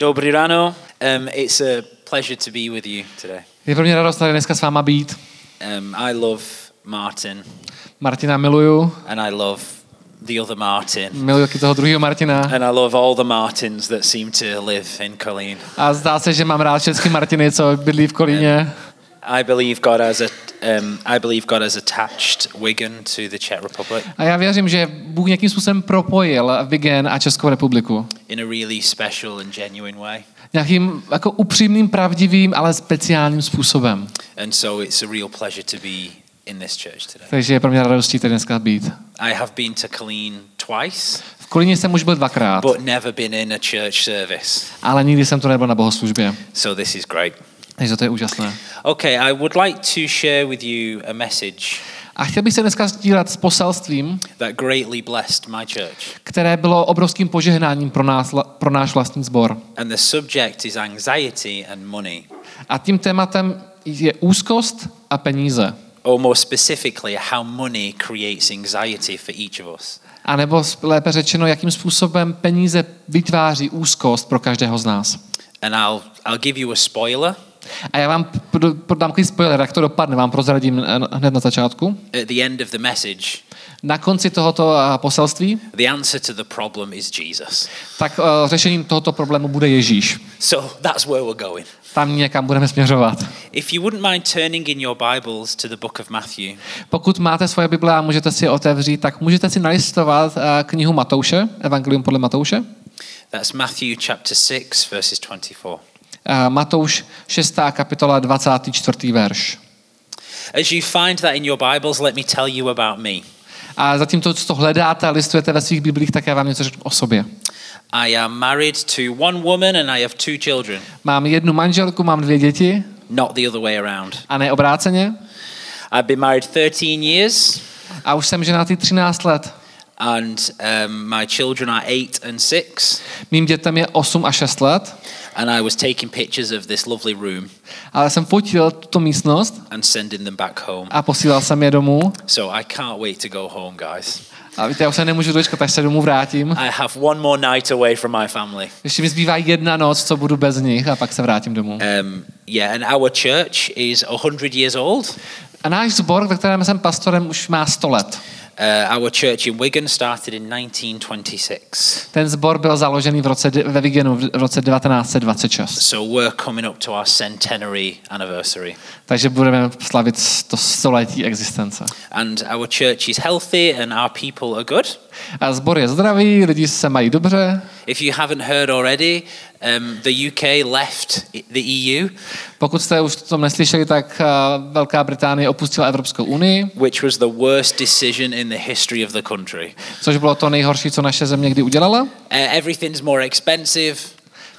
Dobrý ráno. Um, it's a pleasure to be with you today. Je pro mě radost tady dneska s váma být. Um, I love Martin Martina miluju, and I love the other Martin. miluju taky toho druhého Martina. And I love all the Martins that seem to live in Colleen. A zdá se, že mám rád všechny Martiny, co bydlí v Kolíně. I believe God has a, um, I believe God has attached Wigan to the Czech Republic A já věřím, že Bůh nějakým způsobem propojil Vigen a Českou republiku. in a really special and genuine way. Nějakým jako upřímným, pravdivým, ale speciálním způsobem. And so it's a real pleasure to be in this church today. Takže je pro mě radostí tady dneska být. I have been to Colleen twice, V Kolíně jsem už byl dvakrát, but never been in a church service. ale nikdy jsem tu nebyl na bohoslužbě. So this is great. Takže to je úžasné. Okay, I would like to share with you a message A chtěl bych se dneska sdílet s poselstvím, that greatly blessed my church. které bylo obrovským požehnáním pro, nás, pro náš vlastní sbor. And the subject is anxiety and money, A tím tématem je úzkost a peníze. or more specifically, how money creates anxiety for each of us. A nebo lépe řečeno, jakým způsobem peníze vytváří úzkost pro každého z nás. And I'll, I'll give you a spoiler. A já vám pod- podám takový spoiler, jak to dopadne, vám prozradím eh, hned na začátku. At the end of the message, Na konci tohoto eh, poselství, the answer to the problem is Jesus. tak eh, řešením tohoto problému bude Ježíš. So that's where we're going. Tam někam budeme směřovat. If you wouldn't mind turning in your Bibles to the book of Matthew, Pokud máte svoje Bible a můžete si otevřít, tak můžete si nalistovat knihu Matouše, Evangelium podle Matouše. that's Matthew chapter 6, verses 24. Eh, Matouš 6. kapitola 24. verš. As you find that in your Bibles, let me tell you about me. A zatímco to hledáte a listujete ve svých biblích, tak já vám něco řeknu o sobě. I am married to one woman and I have two children, Mám jednu manželku, mám dvě děti not the other way around. a ne obráceně. I've been married 13 years A už jsem ženatý 13 let. and um, my children are 8 and 6. Mým dětem je 8 a 6 let. And I was taking pictures of this lovely room Ale jsem fotil tuto místnost and sending them back home. a posílal jsem je domů. So I can't wait to go home, guys. A víte, já už se nemůžu dočkat, až se domů vrátím. I have one more night away from my family. Ještě mi zbývá jedna noc, co budu bez nich a pak se vrátím domů. Um, yeah, and our church is 100 years old. A náš sbor, ve kterém jsem pastorem, už má 100 let. Uh, our church in Wigan started in 1926. Ten sbor byl založený v roce, ve Vigenu v roce 1926. So we're coming up to our centenary anniversary. Takže budeme slavit to století existence. And our church is healthy and our people are good. A sbor je zdravý, lidi se mají dobře. If you haven't heard already, um, the UK left the EU, Pokud jste už to neslyšeli, tak uh, Velká Británie opustila Evropskou unii, which was the worst decision in the history of the country. což bylo to nejhorší, co naše země kdy udělala. Uh, everything's more expensive.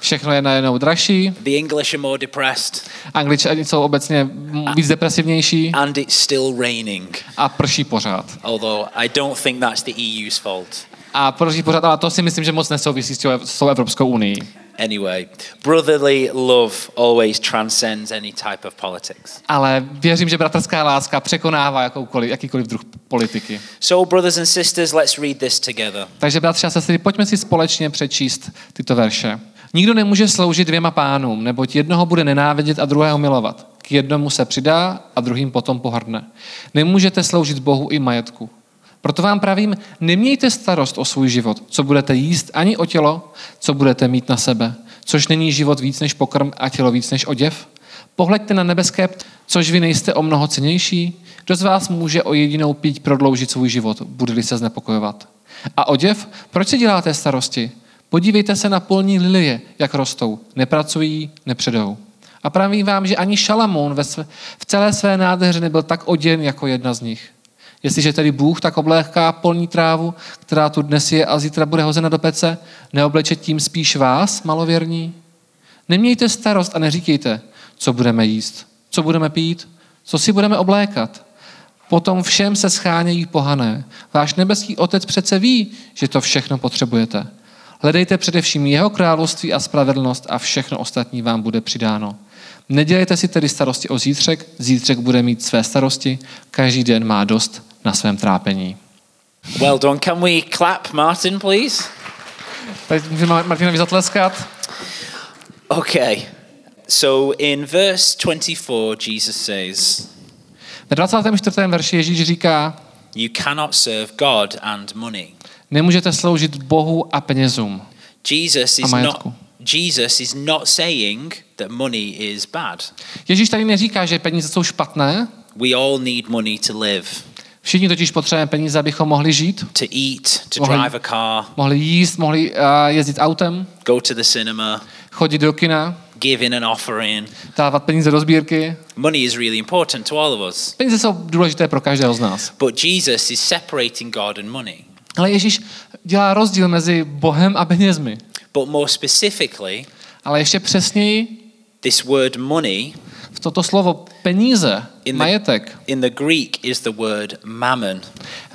Všechno je najednou dražší, The English are more depressed, angličani jsou obecně víc depresivnější and it's still raining. a prší pořád. Although I don't think that's the EU's fault. A prší pořád, ale to si myslím, že moc nesouvisí s s tou Evropskou unii. Anyway, brotherly love always transcends any type of politics. Ale věřím, že bratrská láska překonává jakoukoliv, jakýkoliv druh politiky. So, brothers and sisters, let's read this together. Takže bratři a sestry, pojďme si společně přečíst tyto verše. Nikdo nemůže sloužit dvěma pánům, neboť jednoho bude nenávidět a druhého milovat. K jednomu se přidá a druhým potom pohrdne. Nemůžete sloužit Bohu i majetku. Proto vám pravím, nemějte starost o svůj život, co budete jíst, ani o tělo, co budete mít na sebe. Což není život víc než pokrm a tělo víc než oděv? Pohleďte na nebeské, což vy nejste o mnoho cenější. Kdo z vás může o jedinou píť prodloužit svůj život, bude-li se znepokojovat? A oděv? Proč si děláte starosti? Podívejte se na polní lilie, jak rostou. Nepracují, nepředou. A pravím vám, že ani Šalamón ve své, v celé své nádheře nebyl tak oděn jako jedna z nich. Jestliže tedy Bůh tak obléká polní trávu, která tu dnes je a zítra bude hozena do pece, neobleče tím spíš vás, malověrní? Nemějte starost a neříkejte, co budeme jíst, co budeme pít, co si budeme oblékat. Potom všem se schánějí pohané. Váš nebeský otec přece ví, že to všechno potřebujete. Hledejte především jeho království a spravedlnost a všechno ostatní vám bude přidáno. Nedělejte si tedy starosti o zítřek, zítřek bude mít své starosti, každý den má dost na svém trápení. Well done. Can we clap, Martin, please? Tak můžeme Martinovi zatleskat. Okay. So in verse 24, Jesus says, Ve 24. verši Ježíš říká, You cannot serve God and money. nemůžete sloužit Bohu a penězům. Jesus A is not. Jesus is not saying that money is bad. Ježíš tady neříká, že peníze jsou špatné. We all need money to live, Všichni totiž potřebujeme peníze, abychom mohli žít, to eat, to Mohli- drive a car, mohli jíst, mohli uh, jezdit autem, go to the cinema, chodit do kina, give in an offering. dávat peníze do sbírky. Money is really important to all of us. Peníze jsou důležité pro každého z nás. But Jesus is separating God and money. Ale Ježíš dělá rozdíl mezi Bohem a penězmi. But more specifically, Ale ještě přesněji this word money v toto slovo peníze, In the- majetek, in the Greek is the word mammon.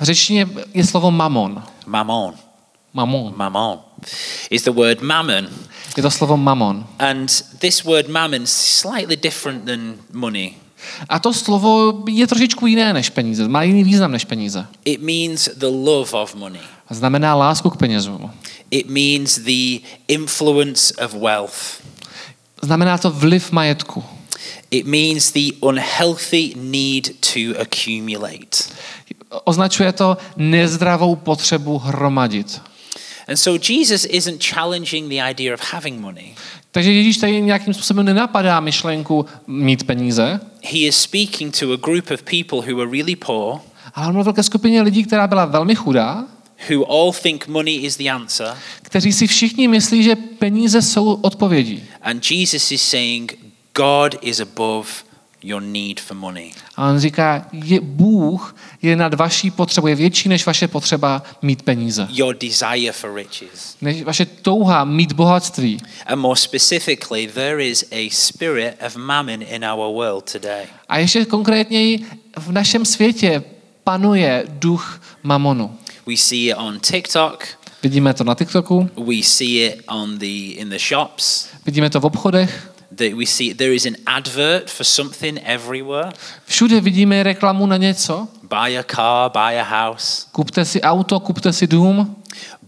v řečtině je slovo mamon. Mammon. Mamon. Mammon. Is the word mammon. Je to slovo mamon. And this word mammon is slightly different than money. A to slovo je trošičku jiné než peníze, má jiný význam než peníze. It means the love of money. Znamená lásku k penězům. It means the influence of wealth. Znamená to vliv majetku. It means the unhealthy need to accumulate. Označuje to nezdravou potřebu hromadit. And so Jesus isn't challenging the idea of having money. Takže Ježíš tady nějakým způsobem nenapadá myšlenku mít peníze, He is speaking to a group of people who are really poor, ale on mluvil ke skupině lidí, která byla velmi chudá, who all think money is the answer. kteří si všichni myslí, že peníze jsou odpovědí. And Jesus is saying, God is above your need for money. A on říká, je, Bůh je nad vaší potřebu, je větší než vaše potřeba mít peníze. Your desire for riches. Než vaše touha mít bohatství. And more specifically, there is a spirit of mammon in our world today. A ještě konkrétněji v našem světě panuje duch mamonu. We see it on TikTok, Vidíme to na TikToku, we see it on the in the shops. vidíme to v obchodech, That we see there is an advert for something everywhere. všude vidíme reklamu na něco. Buy a car, buy a house. Kupte si auto, kupte si dům,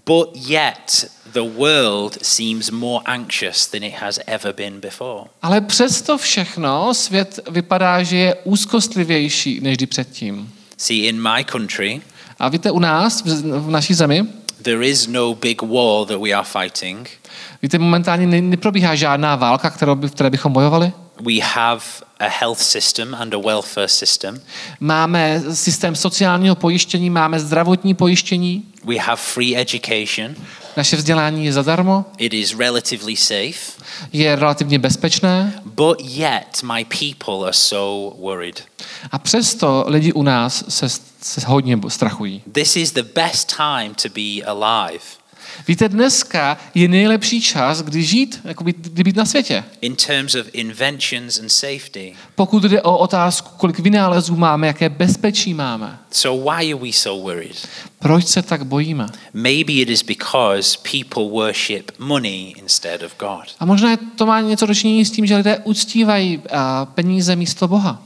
But yet the world seems more anxious than it has ever been before. ale přesto všechno svět vypadá, že je úzkostlivější než kdy předtím. See, in my country, A víte, u nás, v v naší zemi, there is no big war that we are fighting. víte, momentálně ne- neprobíhá žádná válka, kterou by, v které bychom bojovali. We have a health system and a welfare system. Máme systém sociálního pojištění, máme zdravotní pojištění, We have free education. Naše vzdělání je zadarmo, It is relatively safe. je relativně bezpečné But yet, my people are so worried. a přesto lidi u nás se, se hodně strachují. This is the best time to be alive Víte, dneska je nejlepší čas, kdy žít, jako být, kdy být na světě. in terms of inventions and safety. Pokud jde o otázku, kolik vynálezů máme, jaké bezpečí máme, So, why are we so worried? proč se tak bojíme? Maybe it is because people worship money instead of God. A možná to má něco dočinění s tím, že lidé uctívají a, peníze místo Boha.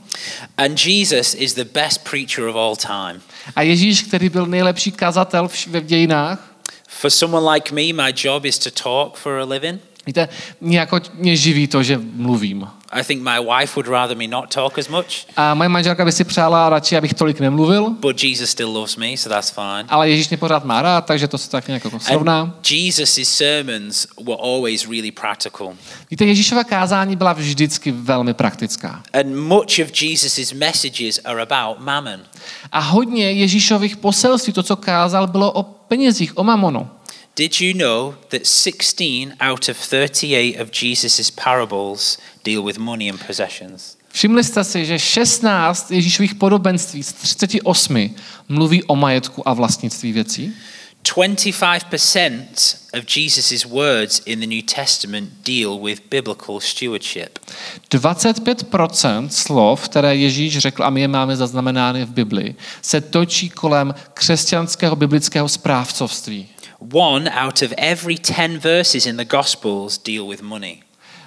And Jesus is the best preacher of all time. A Ježíš, který byl nejlepší kazatel v dějinách, For someone like me, my job is to talk for a living. víte, mě, jako, mě živí to, že mluvím. I think my wife would rather me not talk as much, A moje manželka by si přála radši, abych tolik nemluvil, but Jesus still loves me, so that's fine. ale Ježíš mě pořád má rád, takže to se tak nějak jako srovná. And Jesus' sermons were always really practical. Víte, Ježíšova kázání byla vždycky velmi praktická. And much of Jesus' messages are about mammon. A hodně Ježíšových poselství, to, co kázal, bylo o penězích, o mamonu. Did you know that 16 out of 38 of Jesus' parables deal with money and possessions? Všimli jste si, že 16 Ježíšových podobenství z 38 mluví o majetku a vlastnictví věcí? 25% of Jesus' words in the New Testament deal with biblical stewardship. 25% slov, které Ježíš řekl a my je máme zaznamenány v Bibli, se točí kolem křesťanského biblického správcovství. One out of every 10 verses in the Gospels deal with money.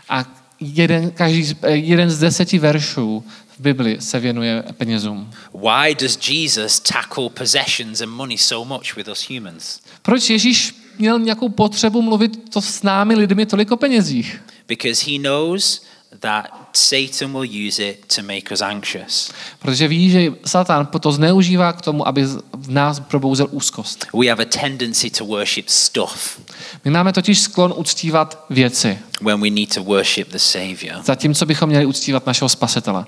A jeden, každý, z- eh, jeden z deseti veršů v Bibli se věnuje penězům. Why does Jesus tackle possessions and money so much with us humans? Proč Ježíš měl nějakou potřebu mluvit to s námi lidmi tolik o penězích? Because he knows that Satan will use it to make us anxious. Protože ví, že Satan to zneužívá k tomu, aby v nás probouzel úzkost. We have a tendency to worship stuff My máme totiž sklon uctívat věci, when we need to worship the Savior. zatímco bychom měli uctívat našeho spasitele.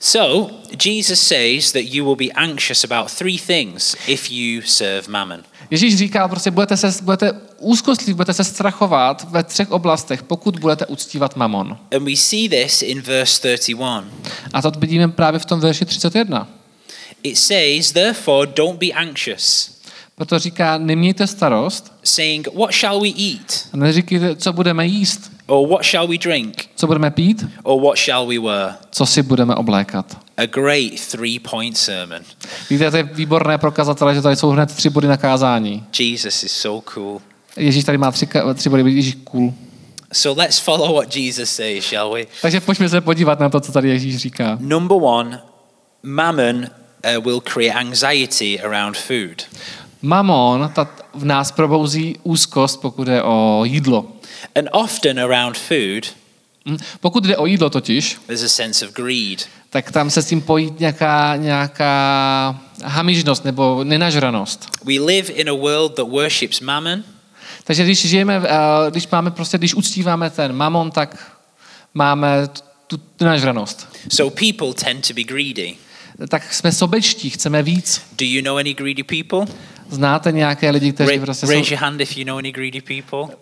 So, Jesus says that you will be anxious about three things if you serve mammon. Ježíš říká, prostě budete, se, budete úzkostliví, budete se strachovat ve třech oblastech, pokud budete uctívat mamon. And we see this in verse 31. A to vidíme právě v tom verši 31. It says, Therefore, don't be anxious, Proto říká, nemějte starost saying, What shall we eat? a neříkejte, co budeme jíst, Or what shall we drink? co budeme pít, Or what shall we wear? co si budeme oblékat. A great three point sermon. Víte, to je výborné prokazatele, že tady jsou hned tři body na kázání. Jesus is so cool. Ježíš tady má tři, tři body, Ježíš cool. So let's follow what Jesus says, shall we? Takže pojďme se podívat na to, co tady Ježíš říká. Number one, mammon uh, will create anxiety around food. Mamon ta v nás probouzí úzkost, pokud je o jídlo. And often around food, Hm? Pokud jde o jídlo totiž, there's a sense of greed. tak tam se s tím pojí nějaká, nějaká hamižnost nebo nenažranost. We live in a world that worships mammon, Takže když žijeme, eh, když máme prostě, když uctíváme ten mamon, tak máme tu nenažranost. so people tend to be greedy. Tak jsme sobečtí, chceme víc. Do you know any greedy people? Znáte nějaké lidi, kteří Ra- prostě raise jsou... your hand if you know any greedy people.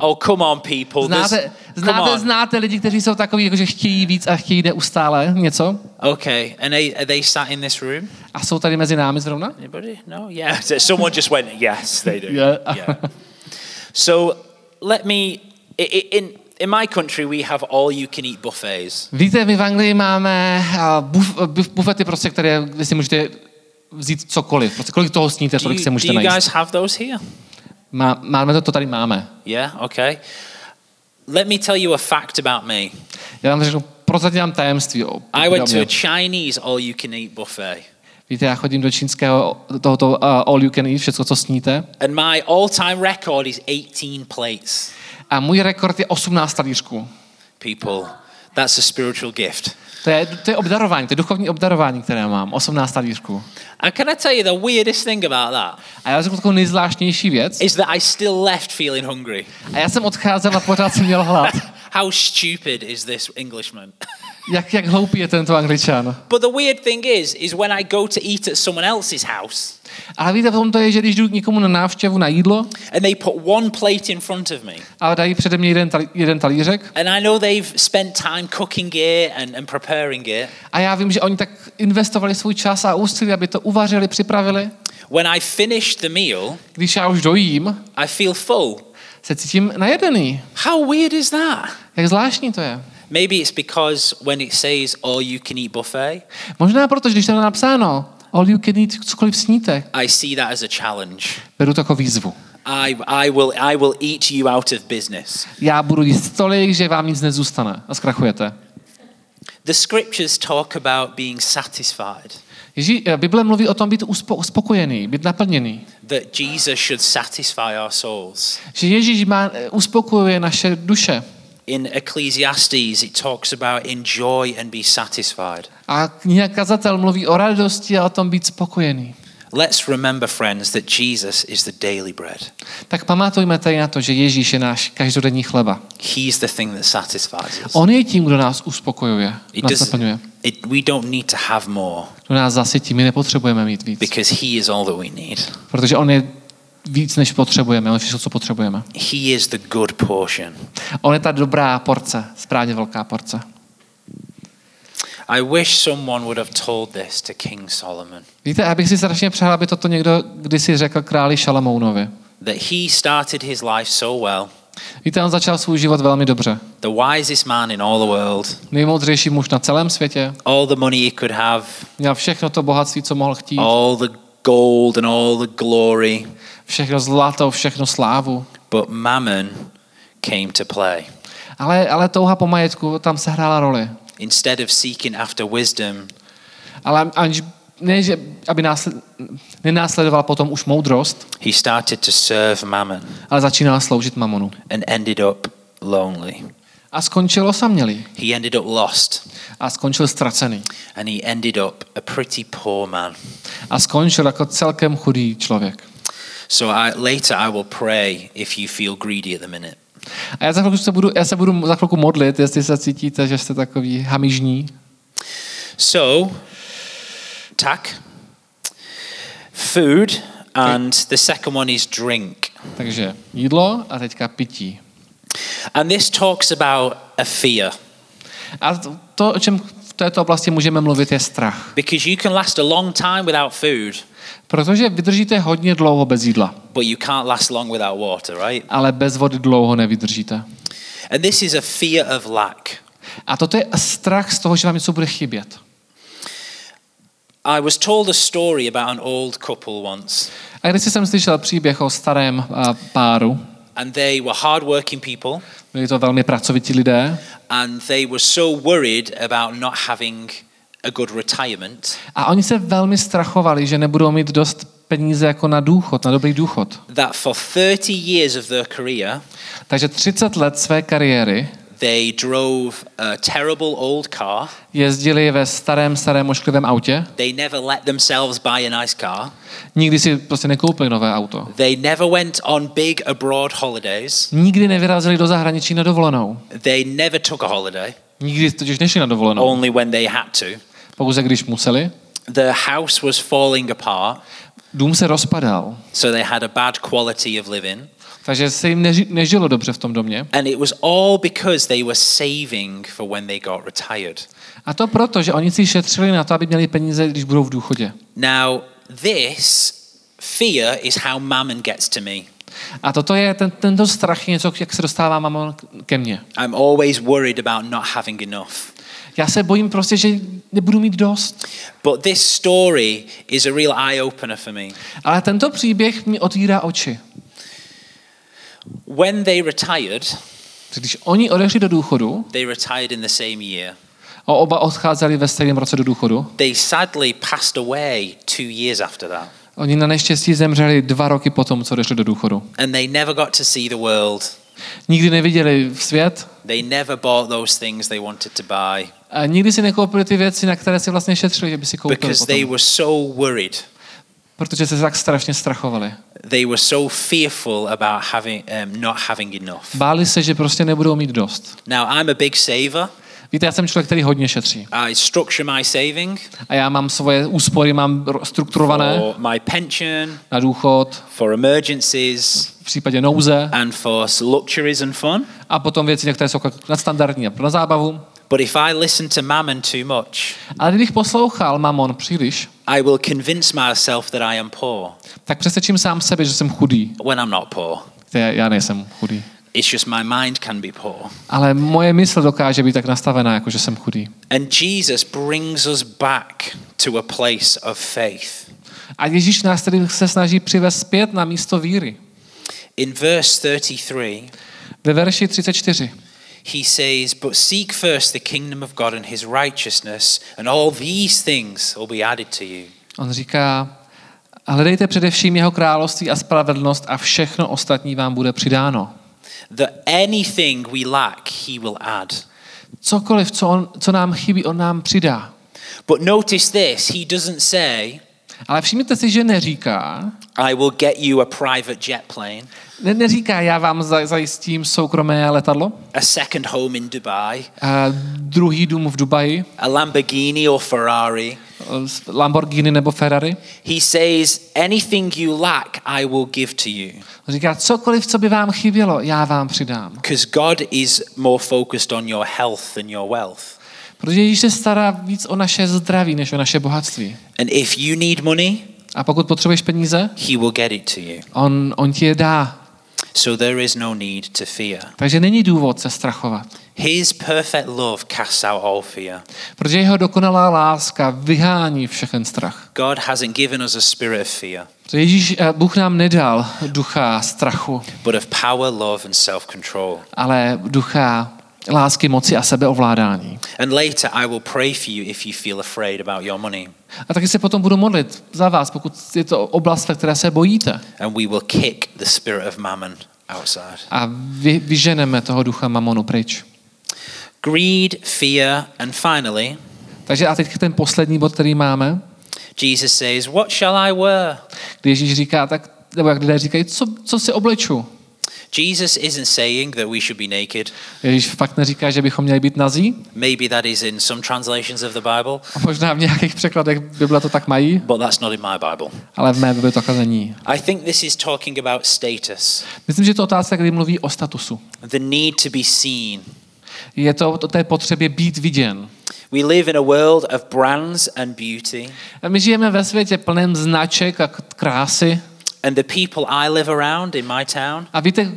Oh, come on, people. There's- Znáte, come znáte, on. znáte lidi, kteří jsou takový, jako že chtějí víc a chtějí neustále něco? Okay, and they, are they sat in this room? A jsou tady mezi námi zrovna? Anybody? No? Yeah. Someone just went, yes, they do. Yeah. yeah. So let me, in, in my country, we have all you can eat buffets. Víte, my v Anglii máme a, buf, buf, bufety, prostě, které kde si můžete vzít cokoliv. Prostě kolik toho sníte, Do tolik se do můžete you najíst. guys have those here? Má, máme to, to tady máme. Yeah, okay. Let me tell you a fact about me. Já vám řeknu, prozatím vám tajemství. O, I went to a Chinese all you can eat buffet. Víte, já chodím do čínského tohoto uh, all you can eat, všechno, co sníte. And my all time record is 18 plates. A můj rekord je 18 talířků. People, that's a spiritual gift. To je, to je obdarování, to je duchovní obdarování, které mám. 18 talířků. And can I tell you the weirdest thing about that? A já řeknu takovou nejzvláštnější věc. Is that I still left feeling hungry. A já jsem odcházel a pořád jsem měl hlad. How stupid is this Englishman? Jak, jak hloupý je tento angličan. but the weird thing is, is when I go to eat at someone else's house Ale víte, v tom to je, že když jdu k někomu na návštěvu na jídlo, and they put one plate in front of me, ale dají přede mě jeden, talí, jeden talířek and I know they've spent time cooking it and, and preparing it, a já vím, že oni tak investovali svůj čas a úsilí, aby to uvařili, připravili. when I finish the meal, Když já už dojím, I feel full. se cítím najedený. How weird is that? Jak zvláštní to je. Maybe it's because when it says all you can eat buffet, Možná proto, když tam je napsáno all you can eat, cokoliv sníte, I see that as a challenge. beru to jako výzvu. I, I, will, I will eat you out of business. Já budu jíst tolik, že vám nic nezůstane a zkrachujete. The scriptures talk about being satisfied, Ježí, eh, Bible mluví o tom být uspo, uspokojený, být naplněný. that Jesus should satisfy our souls. Že Ježíš má, eh, uspokojuje naše duše. In Ecclesiastes, it talks about enjoy and be satisfied. A kniha kazatel mluví o radosti a o tom být spokojený. Let's remember, friends, that Jesus is the daily bread. Tak pamatujme tady na to, že Ježíš je náš každodenní chleba. He's the thing that satisfies us. On je tím, kdo nás uspokojuje, It nás naplňuje. it, we don't need to have more Kdo nás zasytí, my nepotřebujeme mít víc. because He is all that we need. Protože on je víc, než potřebujeme, on je všechno, co potřebujeme. He is the good portion. On je ta dobrá porce, správně velká porce. I wish someone would have told this to King Solomon Víte, já bych si strašně přál, aby toto někdo kdysi řekl králi Šalamounovi. that he started his life so well, Víte, on začal svůj život velmi dobře. the wisest man in all the world, Nejmoudřejší muž na celém světě. all the money he could have, Měl všechno to bohatství, co mohl chtít. all the gold and all the glory, Všechno zlato, všechno slávu. but mammon came to play. Ale, ale touha po majetku tam se hrála roli. Instead of seeking after wisdom, Ale aniž ne, že aby násled, nenásledoval potom už moudrost, He started to serve mammon ale začínal sloužit mamonu. and ended up lonely. A skončil osamělý. He ended up lost A skončil ztracený. and he ended up a pretty poor man. A skončil jako celkem chudý člověk. So I, later I will pray if you feel greedy at the minute. A já, za chvilku se budu, já se budu za chvilku modlit, jestli se cítíte, že jste takový hamižní. So, tak, food, and the second one is drink. Takže jídlo a teďka pití. And this talks about a fear. A to- o čem v této oblasti můžeme mluvit, je strach. Because you can last a long time without food, Protože vydržíte hodně dlouho bez jídla, but you can't last long without water, right? ale bez vody dlouho nevydržíte. And this is a fear of lack. A toto je strach z toho, že vám něco bude chybět. I was told a story about an old couple once, A když jsem slyšel příběh o starém a, páru, and they were hardworking people, byli to velmi pracovití lidé, and they were so worried about not having a good retirement a oni se velmi strachovali, že nebudou mít dost peníze jako na důchod, na dobrý důchod. that for 30 years of their career, Takže 30 let své kariéry they drove a terrible old car. jezdili ve starém, starém ošklivém autě. They never let themselves buy a nice car. Nikdy si prostě nekoupili nové auto. They never went on big abroad holidays. Nikdy nevyrazili do zahraničí na dovolenou. They never took a holiday, Nikdy totiž nešli na dovolenou. only when they had to. Pouze když museli. The house was falling apart, Dům se rozpadal. so they had a bad quality of living. Takže se jim neži, nežilo dobře v tom domě. And it was all because they were saving for when they got retired. A to proto, že oni si šetřili na to, aby měli peníze, když budou v důchodě. Now, this fear is how mammon gets to me. A toto je, ten, tento strach je něco, jak se dostává mamon ke mně. I'm always worried about not having enough. Já se bojím prostě, že nebudu mít dost. But this story is a real eye opener for me. Ale tento příběh mi otvírá oči. When they retired, Když oni odešli do důchodu, they retired in the same year. a oba odcházeli ve stejném roce do důchodu, They sadly passed away two years after that. oni na neštěstí zemřeli dva roky potom, co odešli do důchodu. And they never got to see the world. Nikdy neviděli svět They never bought those things they wanted to buy a nikdy si nekoupili ty věci, na které si vlastně šetřili, že by si koupili because they potom. were so worried. Protože se tak strašně strachovali. They were so fearful about having um, not having enough. Báli se, že prostě nebudou mít dost. Now I'm a big saver. Víte, já jsem člověk, který hodně šetří. I structure my saving A já mám svoje úspory, mám ro- strukturované for my pension, na důchod, for emergencies, v případě nouze and for luxuries and fun. a potom věci, které jsou jako nadstandardní a pro zábavu. But if I listen to mammon too much, Ale kdybych poslouchal mamon příliš, I will convince myself that I am poor tak přesvědčím sám sebe, že jsem chudý. when I'm not poor. Já nejsem chudý. It's just my mind can be poor. Ale moje mysl dokáže být tak nastavená, jako že jsem chudý. And Jesus brings us back to a place of faith. A Ježíš nás tedy se snaží přivést zpět na místo víry. In verse 33, Ve verši 34. he says, But seek first the kingdom of God and his righteousness, and all these things will be added to you. On říká, hledejte především jeho království a spravedlnost a všechno ostatní vám bude přidáno. That anything we lack, he will add. Cokoliv, co, on, co nám chybí, on nám přidá. But notice this he doesn't say, Ale všimněte si, že neříká, I will get you a private jet plane, ne, neříká, já vám za- zajistím soukromé letadlo, a second home in Dubai, a druhý dům v Dubaji, a Lamborghini or Ferrari. Lamborghini nebo Ferrari. He says, Anything you lack, I will give to you. On říká, cokoliv, co by vám chybělo, já vám přidám. Because God is more focused on your health than your wealth. Protože Ježíš se stará víc o naše zdraví, než o naše bohatství. And if you need money, A pokud potřebuješ peníze, He will get it to you. on, on ti je dá. So there is no need to fear. Takže není důvod se strachovat. His perfect love casts out all fear. Protože jeho dokonalá láska vyhání všechen strach. God hasn't given us a spirit of fear, Ježíš, eh, Bůh nám nedal ducha strachu, but of power, love, and self control. ale ducha lásky, moci a sebeovládání. And later, I will pray for you if you feel afraid about your money. A taky se potom budu modlit za vás, pokud je to oblast, ve které se bojíte. And we will kick the spirit of mammon outside. A vy, vyženeme toho ducha mamonu pryč. Greed, fear, and finally, Takže a teď ten poslední bod, který máme, Jesus says, What shall I wear? kdy Ježíš říká, tak, nebo jak lidé říkají, co, co si obleču? Jesus isn't saying that we should be naked. Ježíš fakt neříká, že bychom měli být nazí. Maybe that is in some translations of the Bible, A možná v nějakých překladech Bible to tak mají, but that's not in my Bible. ale v mé Bibli to takhle není. I think this is talking about status, Myslím, že to otázka, kdy mluví o statusu. the need to be seen. Je to o té potřebě být viděn. We live in a world of brands and beauty, A my žijeme ve světě plném značek a krásy. And the people I live around in my town, A víte,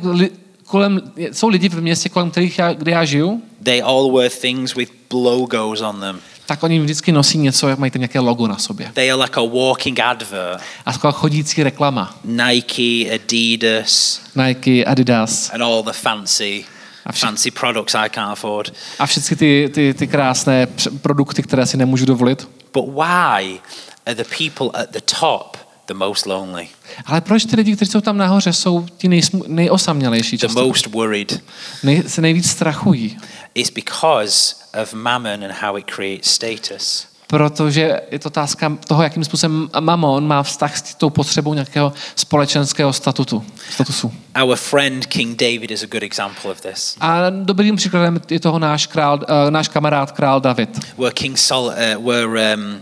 kolem, jsou lidi v městě, kolem kterých já, kde já žiju, they all wear things with logos on them. tak oni vždycky nosí něco, jak mají tam nějaké logo na sobě. They are like a walking advert. A skoro chodící reklama. Nike, Adidas, Nike, Adidas and all the fancy, A vši- fancy products I can't afford. a všechny ty, ty, ty krásné produkty, které si nemůžu dovolit. But why are the people at the top the most lonely, Ale proč ty lidi, kteří jsou tam nahoře, jsou ti nejsmu, nejosamělejší the často? most worried? Nej, se nejvíc strachují. It's because of mammon and how it creates status. Protože je to otázka toho, jakým způsobem mamon má vztah s tou potřebou nějakého společenského statutu, statusu. Our friend King David is a good example of this. A dobrým příkladem je toho náš, král, uh, náš kamarád král David. Where King Sol, uh, where um,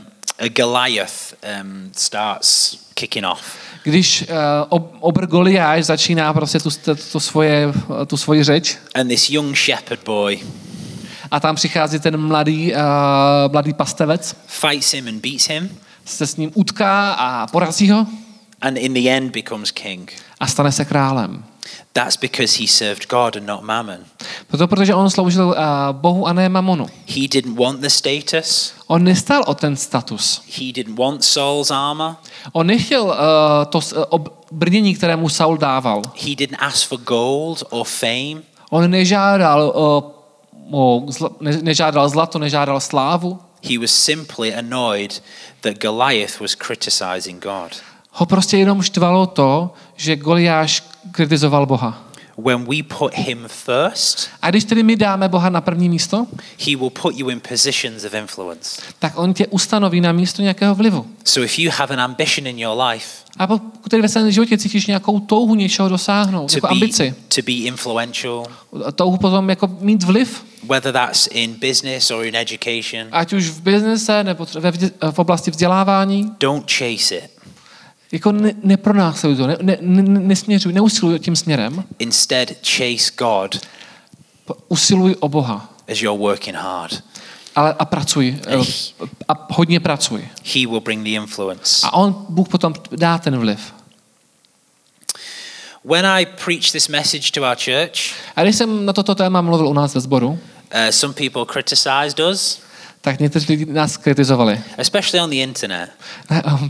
Goliath um, starts kicking off. Když uh, ob, obr Goliáš začíná prostě tu, tu, tu, svoje, tu svoji řeč And this young shepherd boy a tam přichází ten mladý, uh, mladý pastevec, fights him and beats him, se s ním utká a porazí ho and in the end becomes king. a stane se králem. That's because he served God and not mammon. Proto, protože on sloužil uh, Bohu a ne mamonu. He didn't want the status. On nestál o ten status. He didn't want Saul's armor. On nechtěl uh, to ob, brnění, které mu Saul dával. He didn't ask for gold or fame. On nežádal, uh, o, zla, ne, nežádal zlato, nežádal slávu. He was simply annoyed that Goliath was criticizing God. Ho prostě jenom štvalo to, že Goliáš kritizoval Boha. When we put him first, A když tedy my dáme Boha na první místo, he will put you in positions of influence. tak on tě ustanoví na místo nějakého vlivu. So if you have an ambition in your life A pokud tedy ve svém životě cítíš nějakou touhu něčeho dosáhnout, to jako be, ambici, to be influential, touhu potom jako mít vliv, whether that's in business or in education, ať už v biznise nebo v oblasti vzdělávání, don't chase it. Jako ne, nepronásleduj to, ne, ne, ne, nesměřuj, neusiluj tím směrem, Instead, chase God usiluj o Boha. as you're working hard. Ale a pracuj. eh, A hodně pracuj. He will bring the influence. A on, Bůh potom dá ten vliv. When I preach this message to our church, A když jsem na toto téma mluvil u nás ve sboru, uh, some people criticized us, tak někteří lidi nás kritizovali. especially on the internet.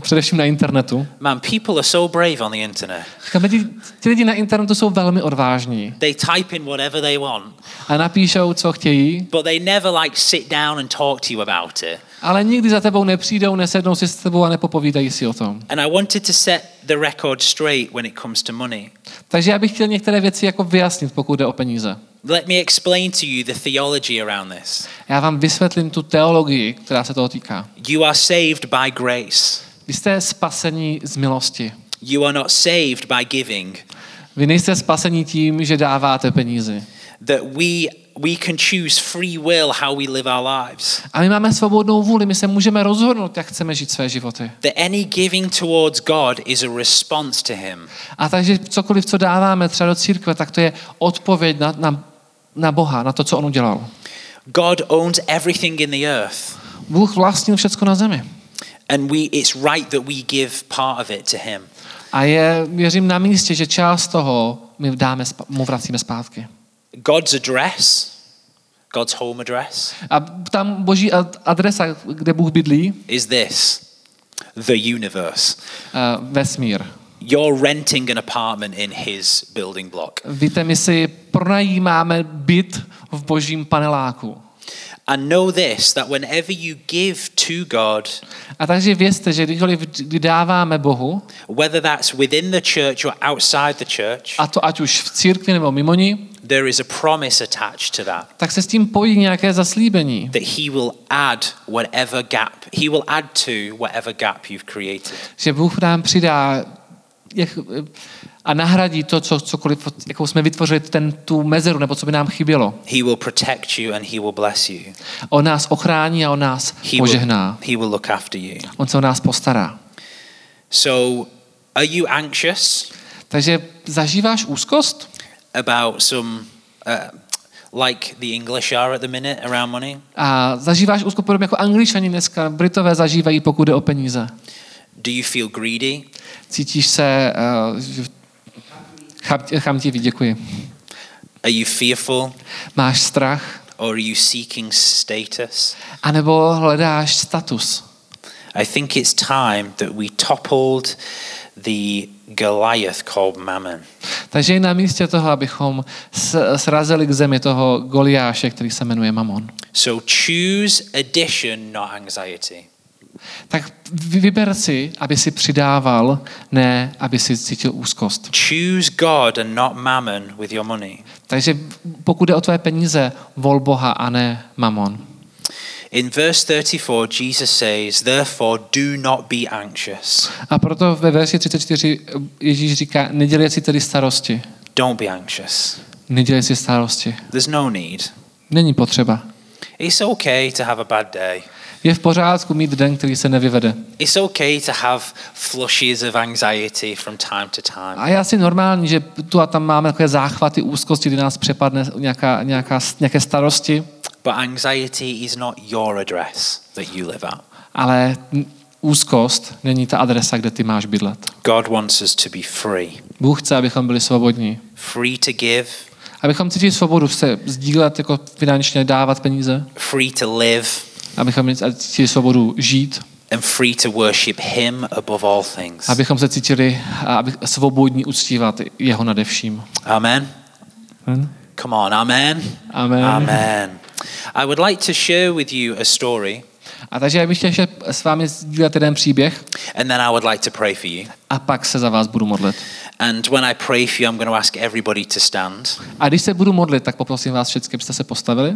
Především na internetu. Man, people are so brave on the internet. Říkáme, ti, ti lidi na internetu jsou velmi odvážní. They type in whatever they want, A napíšou, co chtějí, but they never like sit down and talk to you about it. Ale nikdy za tebou nepřijdou, nesednou si s tebou a nepopovídají si o tom. And I wanted to set the record straight when it comes to money. Takže já bych chtěl některé věci jako vyjasnit, pokud jde o peníze. Let me explain to you the theology around this. Já vám vysvětlím tu teologii, která se toho týká. You are saved by grace. Vy jste spasení z milosti. You are not saved by giving. Vy nejste spasení tím, že dáváte peníze. That we we can choose free will how we live our lives. A my máme svobodnou vůli, my se můžeme rozhodnout, jak chceme žít své životy. That any giving towards God is a response to Him. A takže cokoliv, co dáváme třeba do církve, tak to je odpověď na, na, na Boha, na to, co on udělal. God owns everything in the earth, Bůh vlastnil všechno na zemi. and we it's right that we give part of it to Him. A je, věřím, na místě, že část toho my dáme, mu vracíme zpátky. God's address, God's home address, A tam boží ad- adresa, kde Bůh bydlí, is this: the universe. uh, vesmír. you're renting an apartment in his building block. Víte, my si pronajímáme byt v božím paneláku. And know this that whenever you give to God, A takže vězte, že kdykoliv kdy dáváme Bohu, whether that's within the church or outside the church, a to ať už v církvi nebo mimo ní, there is a promise attached to that. tak se s tím pojí nějaké zaslíbení. That he will add whatever gap, he will add to whatever gap you've created. Že Bůh nám přidá jak, a nahradí to, co, cokoliv, jakou jsme vytvořili, ten, tu mezeru, nebo co by nám chybělo. He will protect you and he will bless you. On nás ochrání a on nás He will, požehná. he will look after you. On se o nás postará. So, are you anxious Takže zažíváš úzkost? about some, uh, like the English are at the minute around money? A zažíváš úzkost podobně jako angličani dneska, Britové zažívají, pokud jde o peníze. Do you feel greedy? Cítíš se uh, chamtivý, děkuji. Are you fearful? Máš strach? Or are you seeking status? A nebo hledáš status? I think it's time that we toppled the Goliath called Mammon. Takže je na místě toho, abychom srazili k zemi toho Goliáše, který se jmenuje Mamon. So choose addition, not anxiety. Tak vy- vyber si, aby si přidával, ne aby si cítil úzkost. Choose God and not mammon with your money. Takže pokud jde o tvé peníze, vol Boha a ne Mamon. In verse 34, Jesus says, Therefore, do not be anxious. A proto ve verši 34 Ježíš říká, nedělej si tedy starosti. Don't be anxious. Nedělej si starosti. There's no need. Není potřeba. It's okay to have a bad day. Je v pořádku mít den, který se nevyvede. It's okay to have flushes of anxiety from time to time. A je asi normální, že tu a tam máme takové záchvaty úzkosti, kdy nás přepadne nějaká, nějaká, nějaké starosti, But anxiety is not your address that you live at. ale úzkost není ta adresa, kde ty máš bydlet. God wants us to be free. Bůh chce, abychom byli svobodní. Free to give, Abychom cítili svobodu se sdílet, jako finančně dávat peníze, free to live, abychom cítili svobodu žít, and free to worship Him above all things. abychom se cítili a aby svobodní uctívat jeho nade vším. Amen. Hm? Come on, amen. Amen. Amen. I would like to share with you a story, A takže já bych chtěl ještě s vámi sdílet jeden příběh and then I would like to pray for you. a pak se za vás budu modlit. And when I pray for you, I'm going to ask everybody to stand. A když se budu modlit, tak poprosím vás všechny, abyste se postavili.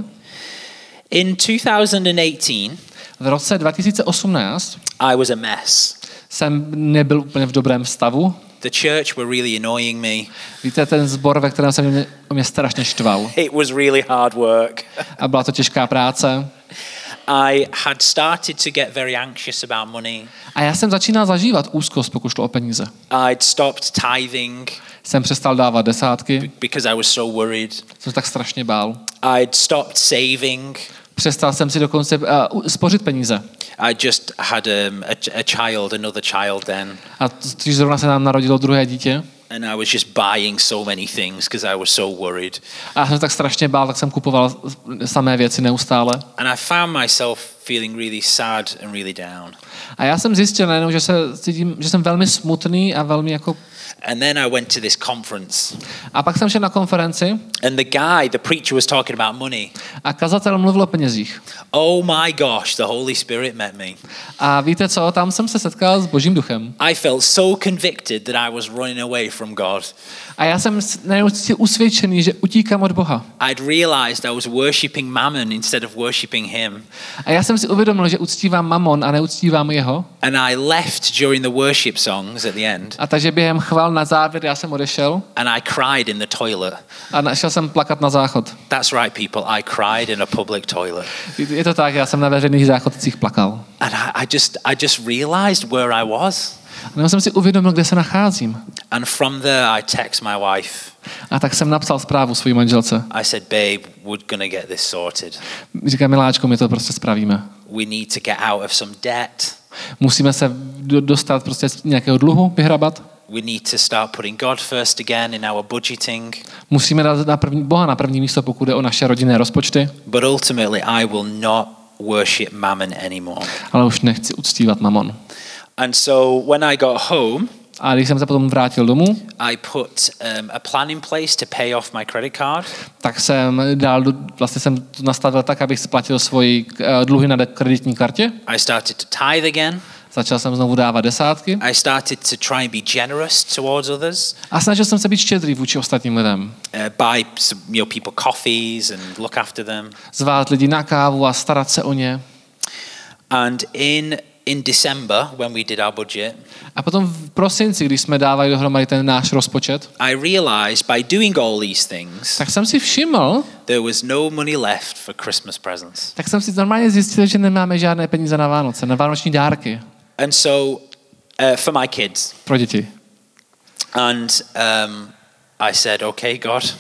In 2018, V roce 2018 I was a mess. jsem nebyl úplně v dobrém stavu. The church were really annoying me. Víte, ten zbor, ve kterém jsem mě, mě strašně štval. It was really hard work. A byla to těžká práce. I had started to get very anxious about money. A já jsem začínal zažívat úzkost, pokud šlo o peníze. I'd stopped tithing Jsem přestal dávat desátky, because I was so worried. jsem se tak strašně bál. I'd stopped saving. Přestal jsem si dokonce uh, spořit peníze. I just had um, a, a child, another child then, A když zrovna se nám narodilo druhé dítě, and I was just buying so many things because I was so worried. a já jsem se tak strašně bál, tak jsem kupoval samé věci neustále. And I found myself feeling really sad and really down. A já jsem zjistil najednou, že, se cítím, že jsem velmi smutný a velmi jako... And then I went to this conference, A pak jsem šel na konferenci and the guy, the preacher, was talking about money. a kazatel mluvil o penězích. Oh my gosh, the Holy Spirit met me. A víte co, tam jsem se setkal s božím duchem. I felt so convicted that I was running away from God. A já jsem usvědčený, že utíkám od Boha. I'd realized I was worshipping mammon instead of worshipping him. A já jsem si uvědomil, že uctívám mamon a neuctívám jeho. And I left during the worship songs at the end, A takže během chval na závěr já jsem odešel and I cried in the toilet. a našel jsem plakat na záchod. That's right, people. I cried in a public toilet. Je to tak, já jsem na veřejných záchodcích plakal. And I, I just I just realized where I was. A nebo jsem si uvědomil, kde se nacházím. And from there I text my wife. A tak jsem napsal zprávu své manželce. I said, babe, we're gonna get this sorted. Říkám, miláčko, my to prostě spravíme. We need to get out of some debt. Musíme se do- dostat prostě z nějakého dluhu, vyhrabat. We need to start putting God first again in our budgeting. Musíme dát na první, Boha na první místo, pokud jde o naše rodinné rozpočty. But ultimately, I will not worship mammon anymore. Ale už nechci uctívat mamon. And so when I got home, A když jsem se potom vrátil domů, I put um, a plan in place to pay off my credit card. tak jsem dal, vlastně jsem to nastavil tak, abych splatil svoji eh, dluhy na kreditní kartě. I started to tithe again. Začal jsem znovu dávat desátky I started to try and be generous towards others, a snažil jsem se být štědrý vůči ostatním lidem. uh, buy some, you know, people coffees and look after them. Zvát lidi na kávu a starat se o ně. And in in December, when we did our budget, A potom v prosinci, když jsme dávali dohromady ten náš rozpočet, I realized by doing all these things, tak jsem si všiml, there was no money left for Christmas presents. tak jsem si normálně zjistil, že nemáme žádné peníze na Vánoce, na vánoční dárky And so, uh, for my kids, pro děti. and um, I said, okay, God,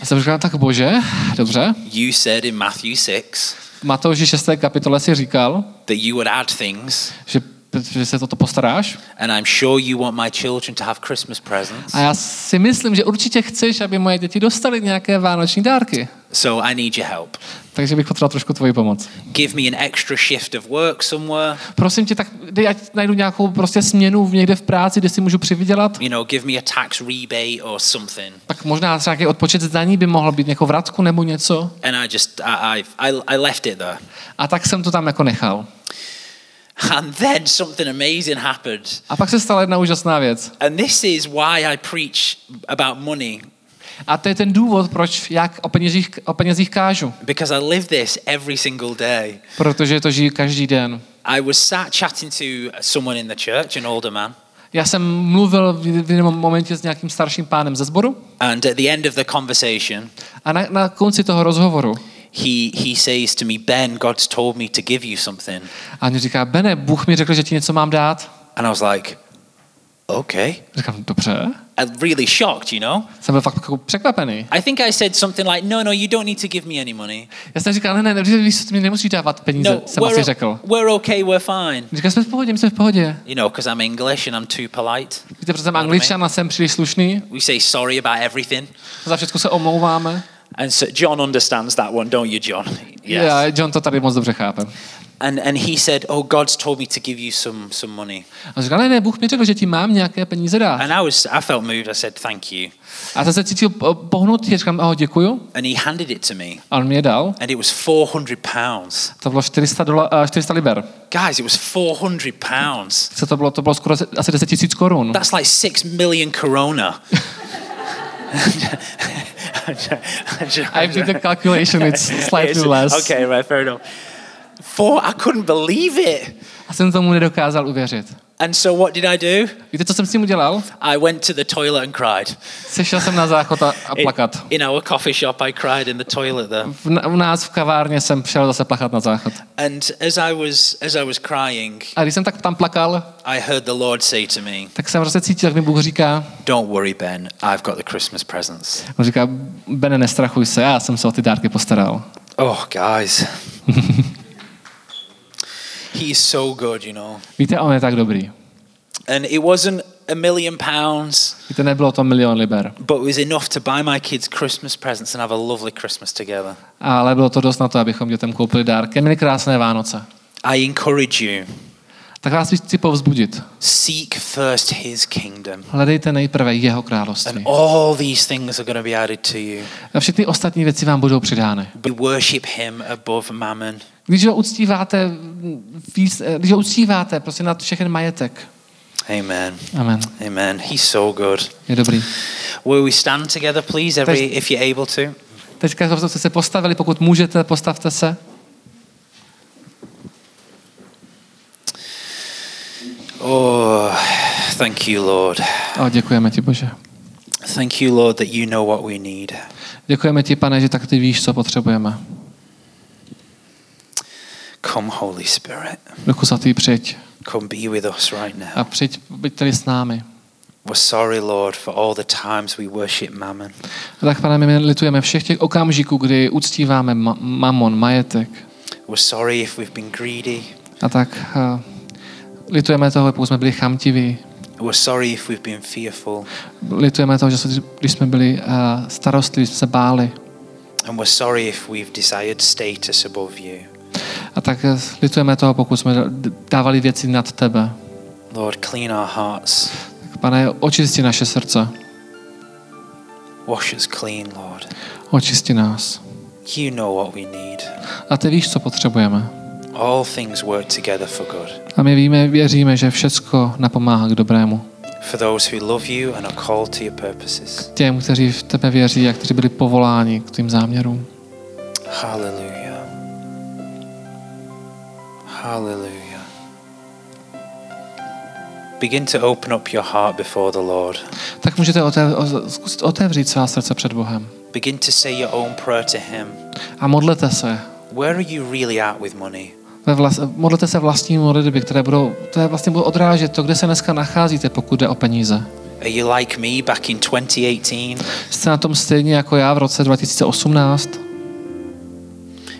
A jsem říkal, tak bože, dobře. you said in Matthew 6 V Matouši 6. kapitole si říkal, that you would add things, že, že se toto postaráš. and I'm sure you want my children to have Christmas presents. A já si myslím, že určitě chceš, aby moje děti dostaly nějaké vánoční dárky. So I need your help. Takže bych potřeboval trošku tvoji pomoc. Give me an extra shift of work somewhere. Prosím tě, tak dej, ať najdu nějakou prostě směnu někde v práci, kde si můžu přivydělat. You know, give me a tax rebate or something. Tak možná třeba nějaký odpočet zdaní by mohl být nějakou vratku nebo něco. And I just, I, I, I, I left it there. A tak jsem to tam jako nechal. And then something amazing happened. A pak se stala jedna úžasná věc. And this is why I preach about money, A to je ten důvod, proč jak o penězích, o penězích kážu. because I live this every single day. Protože to žiju každý den. I was sat chatting to someone in the church, an older man, Já jsem mluvil v v jednom momentě s nějakým starším pánem ze sboru and at the end of the conversation, a na, na konci toho rozhovoru he, he says to me, Ben, God's told me to give you something. a on říká, Bene, Bůh mi řekl, že ti něco mám dát. And I was like, okay. Říkám, dobře. I'm really shocked, you know? Jsem byl fakt jako překvapený. I think I said something like, no, no, you don't need to give me any money. Já jsem říkal, ne, ne, ne, víš, mi nemusíš dávat peníze, No, jsem asi řekl. we're okay, we're fine. Říkal, jsme v pohodě, jsme v pohodě. You know, because I'm English and I'm too polite. Víte, protože jsem angličan a jsem příliš slušný, We say sorry about everything. za všechno se omlouváme. And so John understands that one, don't you, John? Yes. Já, John to tady moc dobře chápe. And, and he said, oh, God's told me to give you some, some money. A říkal, ne, ne, Bůh mi řekl, že ti mám nějaké peníze dát. And I was, I felt moved. I said, thank you. A jsem se cítil po- pohnutý, říkám, aho, děkuju. And he handed it to me. A on mi je dal. And it was 400 pounds. To bylo 400, dola, uh, 400 liber. Guys, it was 400 pounds. Co to bylo? To bylo skoro asi 10 tisíc korun. That's like six million corona. I did the calculation, it's slightly It's- less. Okay, right, fair enough. Four, I couldn't believe it. A jsem tomu nedokázal uvěřit. And so what did I do? Víte, co jsem s tím udělal? I went to the toilet and cried. Sešel jsem na záchod a, a In- plakat. In our coffee shop, I cried in the toilet there. V, u nás v kavárně jsem šel zase plakat na záchod. And as I was as I was crying, A když jsem tak tam plakal, I heard the Lord say to me, tak jsem prostě cítil, jak mi Bůh říká, "Don't worry, Ben. I've got the Christmas presents." on říká, Bene, nestrachuj se, já jsem se o ty dárky postaral. Oh, guys. He's so good, you know. Víte, on je tak dobrý. And it wasn't a million pounds, Víte, nebylo to milion liber, but it was enough to buy my kids Christmas presents and have a lovely Christmas together. ale bylo to dost na to, abychom dětem koupili dárky. Měli krásné Vánoce. I encourage you, Tak vás chci povzbudit. seek first his kingdom. Hledejte nejprve jeho And království. all these things are going to be added to you. A všechny ostatní věci vám budou přidány. We worship him above mammon. Když ho uctíváte, eh, když ho uctíváte prostě nad všechen majetek. Amen. Amen. Amen. He's so good. Je dobrý. Will we stand together, please, every, if you're able to? Teďka jste se postavili, pokud můžete, postavte se. Oh, thank you, Lord. O, děkujeme ti, Bože. Thank you, Lord, that you know what we need. Děkujeme ti, pane, že tak ty víš, co potřebujeme. Come, Holy Spirit. Duchu svatý, přijď. Come be with us right now. A přijď, buď tady s námi. We're sorry, Lord, for all the times we worship mammon. A tak, pane, my litujeme všech těch okamžiků, kdy uctíváme ma- mamon, majetek. We're sorry if we've been greedy. A tak uh, litujeme toho, pokud jsme byli chamtiví. We're sorry if we've been fearful. Litujeme toho, že když jsme byli uh, starostliví, jsme se báli. And we're sorry if we've desired status above you. A tak litujeme toho, pokud jsme dávali věci nad tebe. Lord, clean our hearts. Tak Pane, očisti naše srdce. Wash us clean, Lord. Očisti nás. You know what we need. A ty víš, co potřebujeme. All things work together for good. A my víme, věříme, že všecko napomáhá k dobrému. For those who love you and are called to your purposes. Těm, kteří v tebe věří a kteří byli povoláni k tvým záměrům. Hallelujah. Hallelujah. Begin to open up your heart before the Lord. Tak můžete otev, zkusit otevřít svá srdce před Bohem. Begin to say your own prayer to Him. A modlete se. Where are you really at with money? Ve vlas, modlete se vlastní modlitby, které budou, které vlastně budou odrážet to, kde se dneska nacházíte, pokud jde o peníze. Are you like me back in 2018? Jste na tom stejně jako já v roce 2018?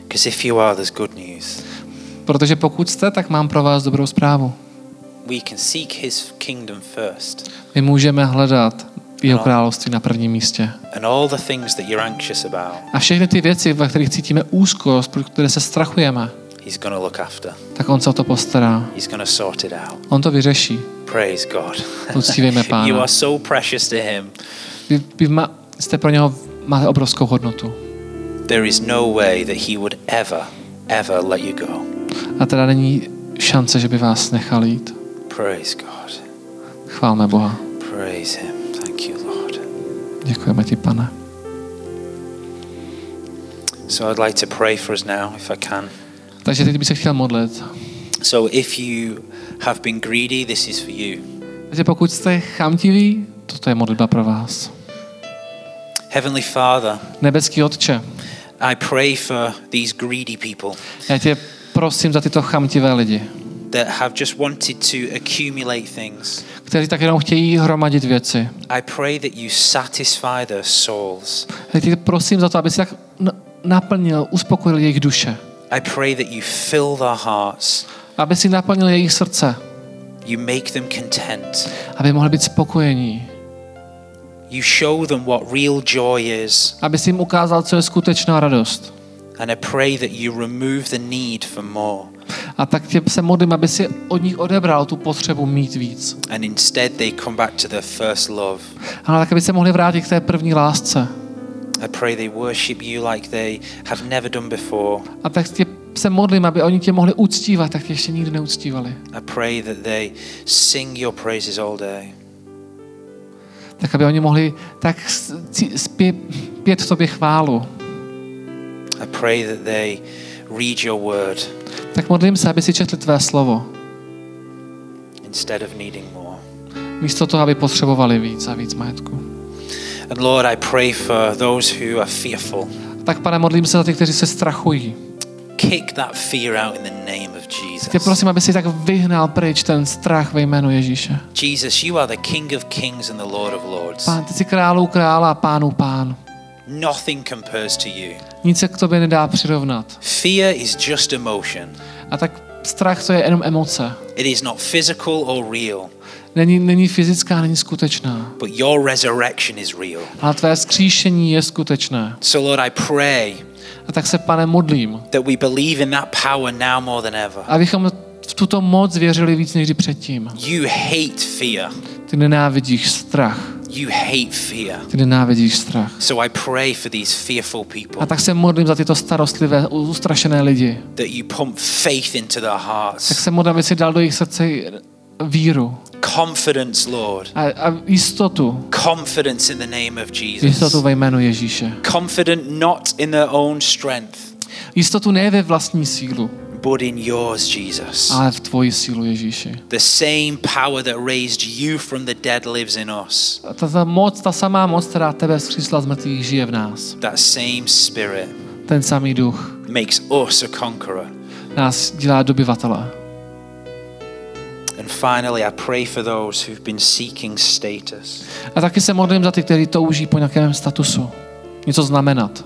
Because if you are, there's good news. Protože pokud jste, tak mám pro vás dobrou zprávu. We can seek His kingdom first, My můžeme hledat jeho království na prvním místě. and all the things that you're anxious about, A všechny ty věci, ve kterých cítíme úzkost, pro které se strachujeme, He's to look after. tak on se o to postará. He's to sort it out. On to vyřeší. Praise God. Uctívejme Pána. you are so precious to Him. Vy, vy ma, jste pro něho, máte obrovskou hodnotu. There is no way that He would ever, ever let you go. A teda není šance, že by vás nechal jít. Praise God. Chválme Boha. Praise Him. Thank you, Lord. Děkujeme ti, pane. So I'd like to pray for us now, if I can. Takže teď bych se chtěl modlit. So if you have been greedy, this is for you. Takže pokud jste chamtiví, toto je modlitba pro vás. Heavenly Father, Nebeský Otče, I pray for these greedy people já tě prosím za tyto chamtivé lidi, that have just wanted to accumulate things. kteří tak jenom chtějí hromadit věci. I pray that you satisfy their souls. Tě prosím za to, aby si tak naplnil, uspokojil jejich duše. I pray that you fill their hearts. Aby si naplnil jejich srdce. You make them content. Aby mohli být spokojení. You show them what real joy is. Aby si jim ukázal, co je skutečná radost. And I pray that you remove the need for more. A tak tě se modlím, aby si od nich odebral tu potřebu mít víc. And instead they come back to their first love. Ale tak, aby se mohli vrátit k té první lásce. I pray they worship you like they have never done before. A tak tě se modlím, aby oni tě mohli uctívat, tak tě ještě nikdy neuctívali. I pray that they sing your praises all day. Tak aby oni mohli tak s- cí- zpě, pět tobě chválu. I pray that they read your word Tak modlím se, aby si četli tvé slovo. instead of needing more. Místo toho, aby potřebovali víc a víc majetku. And Lord, I pray for those who are fearful. Tak pane, modlím se za ty, kteří se strachují. Kick that fear out in the name of Tě Jesus. prosím, aby si tak vyhnal pryč ten strach ve jménu Ježíše. Jesus, you are the King of kings and the Lord of lords. Pán, ty jsi králů krála a pánů pán. Nothing compares to you. Nic se k tobě nedá přirovnat. Fear is just emotion. A tak strach to je jenom emoce. It is not physical or real, Není, není fyzická, není skutečná. but your resurrection is real. Ale tvé skříšení je skutečné. So, Lord, I pray A tak se, pane, modlím, that we believe in that power now more than ever. abychom v tuto moc věřili víc než předtím. You hate fear. Ty nenávidíš strach. You hate fear. Ty nenávidíš strach. So I pray for these fearful A people tak se modlím za tyto starostlivé, ustrašené lidi. that you pump faith into their Tak hearts. se modlím, aby si dal do jejich srdce víru Confidence, Lord. a, a jistotu. Confidence in the name of Jesus. Jistotu ve jménu Ježíše. Confident not in their own strength, Jistotu ne ve vlastní sílu, but in yours, Jesus. ale v tvoji sílu Ježíši. The same power that raised you from the dead lives in us. Ta, ta moc, ta samá moc, která tebe zkřísla z mrtvých, žije v nás. That same spirit Ten samý duch makes us a conqueror. nás dělá dobyvatele. And finally, I pray for those who've been seeking status. A taky se modlím za ty, kteří touží po nějakém statusu. Něco znamenat.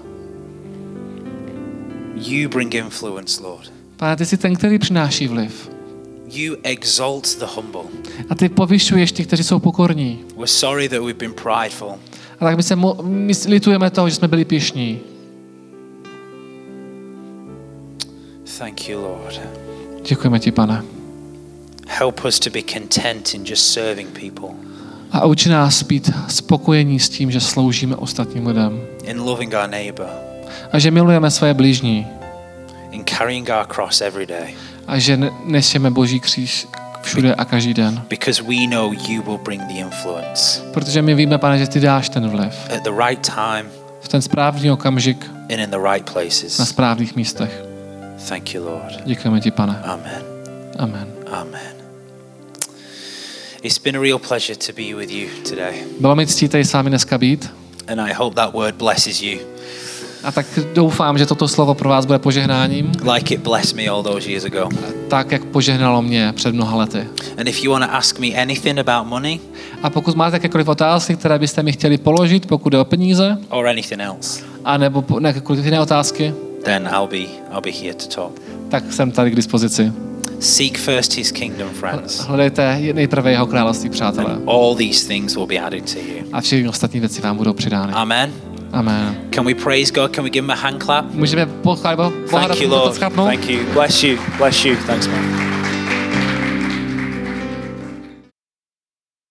You bring influence, Lord. Pane, ty jsi ten, který přináší vliv. You exalt the humble. A ty povyšuješ ty, kteří jsou pokorní. We're sorry that we've been prideful. A tak my se mo- my litujeme toho, že jsme byli pišní. Thank you, Lord. Děkujeme ti, pane. Help us to be content in just serving people. A uči nás být spokojení s tím, že sloužíme ostatním lidem. in loving our neighbor, A že milujeme své blížní. In carrying our cross every day. A že ne- neseme Boží kříž všude a každý den. Because we know you will bring the influence Protože my víme, pane, že ty dáš ten vliv. at the right time V ten správný okamžik and in the right na places. správných místech. Thank you, Lord. Děkujeme ti, pane. Amen. Amen. Amen. It's been a real pleasure to be with you today. Bylo mi ctí tady s vámi dneska být. And I hope that word blesses you A tak doufám, že toto slovo pro vás bude požehnáním, like it blessed me all those years ago. tak, jak požehnalo mě před mnoha lety. And if you want to ask me anything about money A pokud máte jakékoliv otázky, které byste mi chtěli položit, pokud jde o peníze, or anything else, anebo po- ne, jakékoliv jiné otázky, then I'll be I'll be here to talk. tak jsem tady k dispozici. Seek first his kingdom, friends. Hledejte nejprve jeho království, přátelé. And all these things will be added to you. A všechny ostatní věci vám budou přidány. Amen. Amen. Can we praise God? Can we give him a hand clap? Můžeme pochválit Boha Thank you, Lord. Thank you. Bless you. Bless you. Thanks, man.